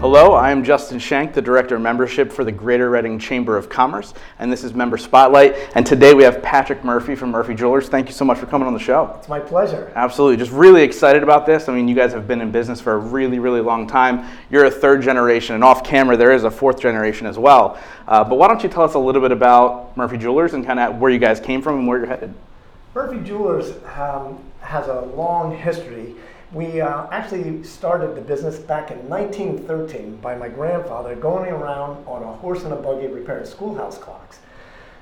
Hello, I am Justin Shank, the Director of Membership for the Greater Reading Chamber of Commerce, and this is Member Spotlight. And today we have Patrick Murphy from Murphy Jewelers. Thank you so much for coming on the show. It's my pleasure. Absolutely, just really excited about this. I mean, you guys have been in business for a really, really long time. You're a third generation, and off camera, there is a fourth generation as well. Uh, but why don't you tell us a little bit about Murphy Jewelers and kind of where you guys came from and where you're headed? Murphy Jewelers um, has a long history. We uh, actually started the business back in 1913 by my grandfather going around on a horse and a buggy repairing schoolhouse clocks.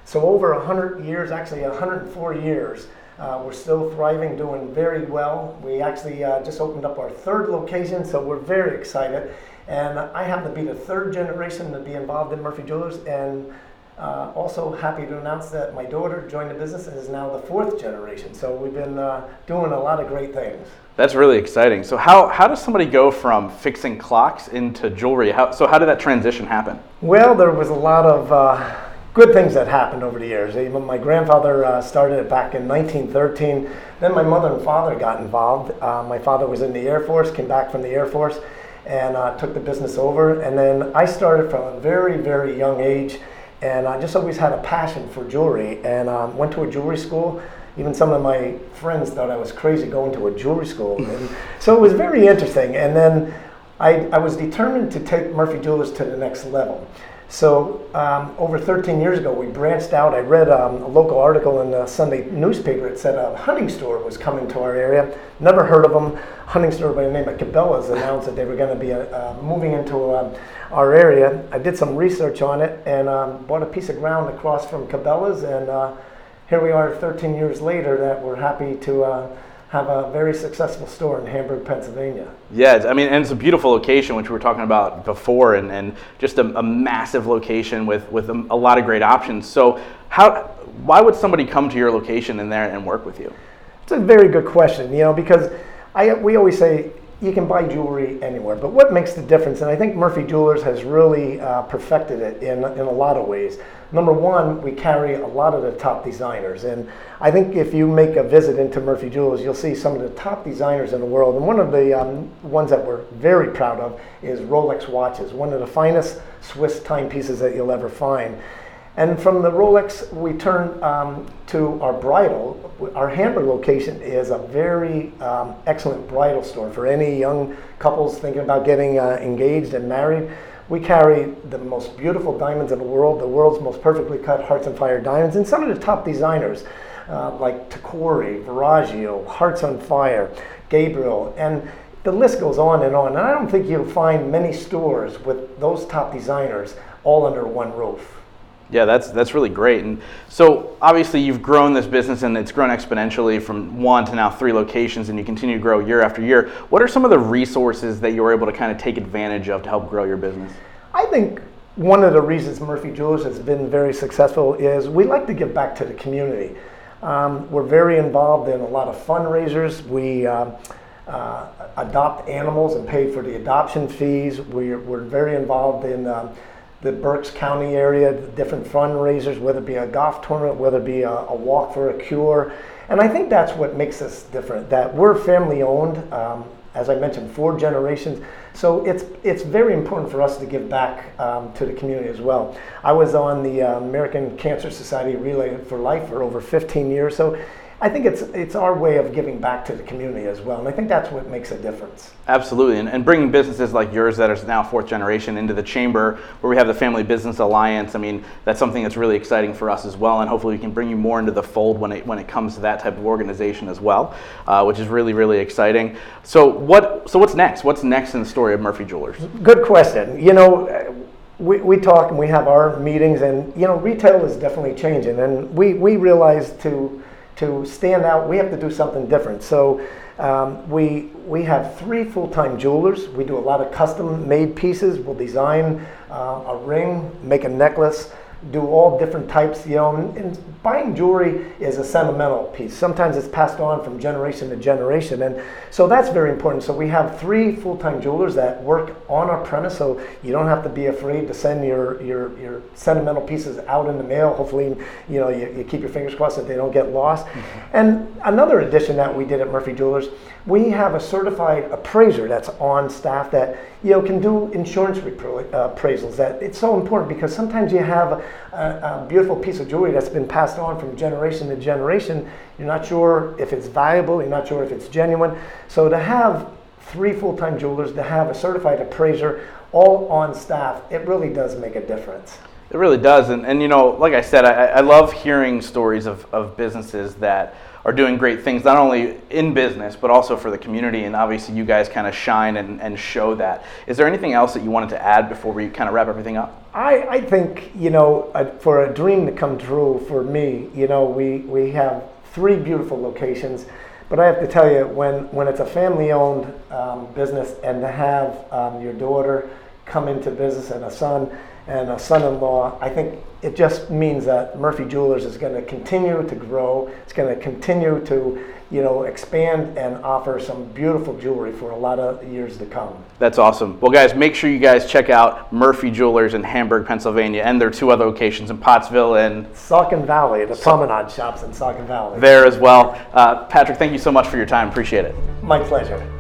So over 100 years, actually 104 years, uh, we're still thriving, doing very well. We actually uh, just opened up our third location, so we're very excited. And I happen to be the third generation to be involved in Murphy Jewelers, and uh, also happy to announce that my daughter joined the business and is now the fourth generation. So we've been uh, doing a lot of great things. That's really exciting. So how, how does somebody go from fixing clocks into jewelry? How, so how did that transition happen? Well, there was a lot of uh, good things that happened over the years. Even my grandfather uh, started it back in 1913. Then my mother and father got involved. Uh, my father was in the Air Force, came back from the Air Force, and uh, took the business over. And then I started from a very, very young age, and I just always had a passion for jewelry, and um, went to a jewelry school even some of my friends thought I was crazy going to a jewelry school. And so it was very interesting. And then I, I was determined to take Murphy Jewelers to the next level. So um, over 13 years ago, we branched out. I read um, a local article in the Sunday newspaper. It said a hunting store was coming to our area. Never heard of them. Hunting store by the name of Cabela's announced that they were going to be uh, uh, moving into uh, our area. I did some research on it and um, bought a piece of ground across from Cabela's and uh, here we are 13 years later that we're happy to uh, have a very successful store in Hamburg, Pennsylvania. Yeah, I mean, and it's a beautiful location, which we were talking about before, and, and just a, a massive location with, with a, a, lot of great options. So, how, why would somebody come to your location in there and work with you? It's a very good question, you know, because I, we always say you can buy jewelry anywhere, but what makes the difference? And I think Murphy Jewelers has really uh, perfected it in, in a lot of ways. Number one, we carry a lot of the top designers. And I think if you make a visit into Murphy Jewelers, you'll see some of the top designers in the world. And one of the um, ones that we're very proud of is Rolex watches, one of the finest Swiss timepieces that you'll ever find. And from the Rolex, we turn um, to our bridal. Our Hamburg location is a very um, excellent bridal store for any young couples thinking about getting uh, engaged and married. We carry the most beautiful diamonds in the world, the world's most perfectly cut Hearts on Fire diamonds, and some of the top designers uh, like Tacori, Verragio, Hearts on Fire, Gabriel, and the list goes on and on. And I don't think you'll find many stores with those top designers all under one roof. Yeah, that's that's really great. And so obviously you've grown this business and it's grown exponentially from one to now three locations and you continue to grow year after year. What are some of the resources that you were able to kind of take advantage of to help grow your business? I think one of the reasons Murphy Jewelers has been very successful is we like to give back to the community. Um, we're very involved in a lot of fundraisers. We uh, uh, adopt animals and pay for the adoption fees. We're, we're very involved in uh, the Berks County area, the different fundraisers, whether it be a golf tournament, whether it be a, a walk for a cure. And I think that's what makes us different, that we're family owned. Um, as I mentioned, four generations. So it's it's very important for us to give back um, to the community as well. I was on the uh, American Cancer Society Relay for Life for over 15 years. So I think it's it's our way of giving back to the community as well, and I think that's what makes a difference. Absolutely, and, and bringing businesses like yours that are now fourth generation into the chamber, where we have the Family Business Alliance. I mean, that's something that's really exciting for us as well, and hopefully we can bring you more into the fold when it when it comes to that type of organization as well, uh, which is really really exciting. So what so what's next? What's next in the story of Murphy Jewelers? Good question. You know. We, we talk and we have our meetings and you know retail is definitely changing and we, we realize to to stand out, we have to do something different. So um, we, we have three full-time jewelers. We do a lot of custom-made pieces. We'll design uh, a ring, make a necklace, do all different types, you know, and, and, buying jewelry is a sentimental piece. Sometimes it's passed on from generation to generation, and so that's very important. So we have three full-time jewelers that work on our premise, so you don't have to be afraid to send your your, your sentimental pieces out in the mail. Hopefully, you know, you, you keep your fingers crossed that they don't get lost. Mm-hmm. And another addition that we did at Murphy Jewelers, we have a certified appraiser that's on staff that you know can do insurance repro- uh, appraisals. That it's so important because sometimes you have a, a, beautiful piece of jewelry that's been passed on from generation to generation. You're not sure if it's valuable, you're not sure if it's genuine. So to have three full time jewelers, to have a certified appraiser all on staff, it really does make a difference. It really does. And, and you know, like I said, I, I love hearing stories of, of businesses that are doing great things, not only in business, but also for the community. And obviously, you guys kind of shine and, and show that. Is there anything else that you wanted to add before we kind of wrap everything up? I, I think, you know, for a dream to come true for me, you know, we, we have three beautiful locations. But I have to tell you, when, when it's a family owned um, business and to have um, your daughter come into business and a son, and a son-in-law, I think it just means that Murphy Jewelers is going to continue to grow. It's going to continue to, you know, expand and offer some beautiful jewelry for a lot of years to come. That's awesome. Well, guys, make sure you guys check out Murphy Jewelers in Hamburg, Pennsylvania, and their two other locations in Pottsville and Saucon Valley. The promenade shops in Saucon Valley. There as well. Uh, Patrick, thank you so much for your time. Appreciate it. My pleasure.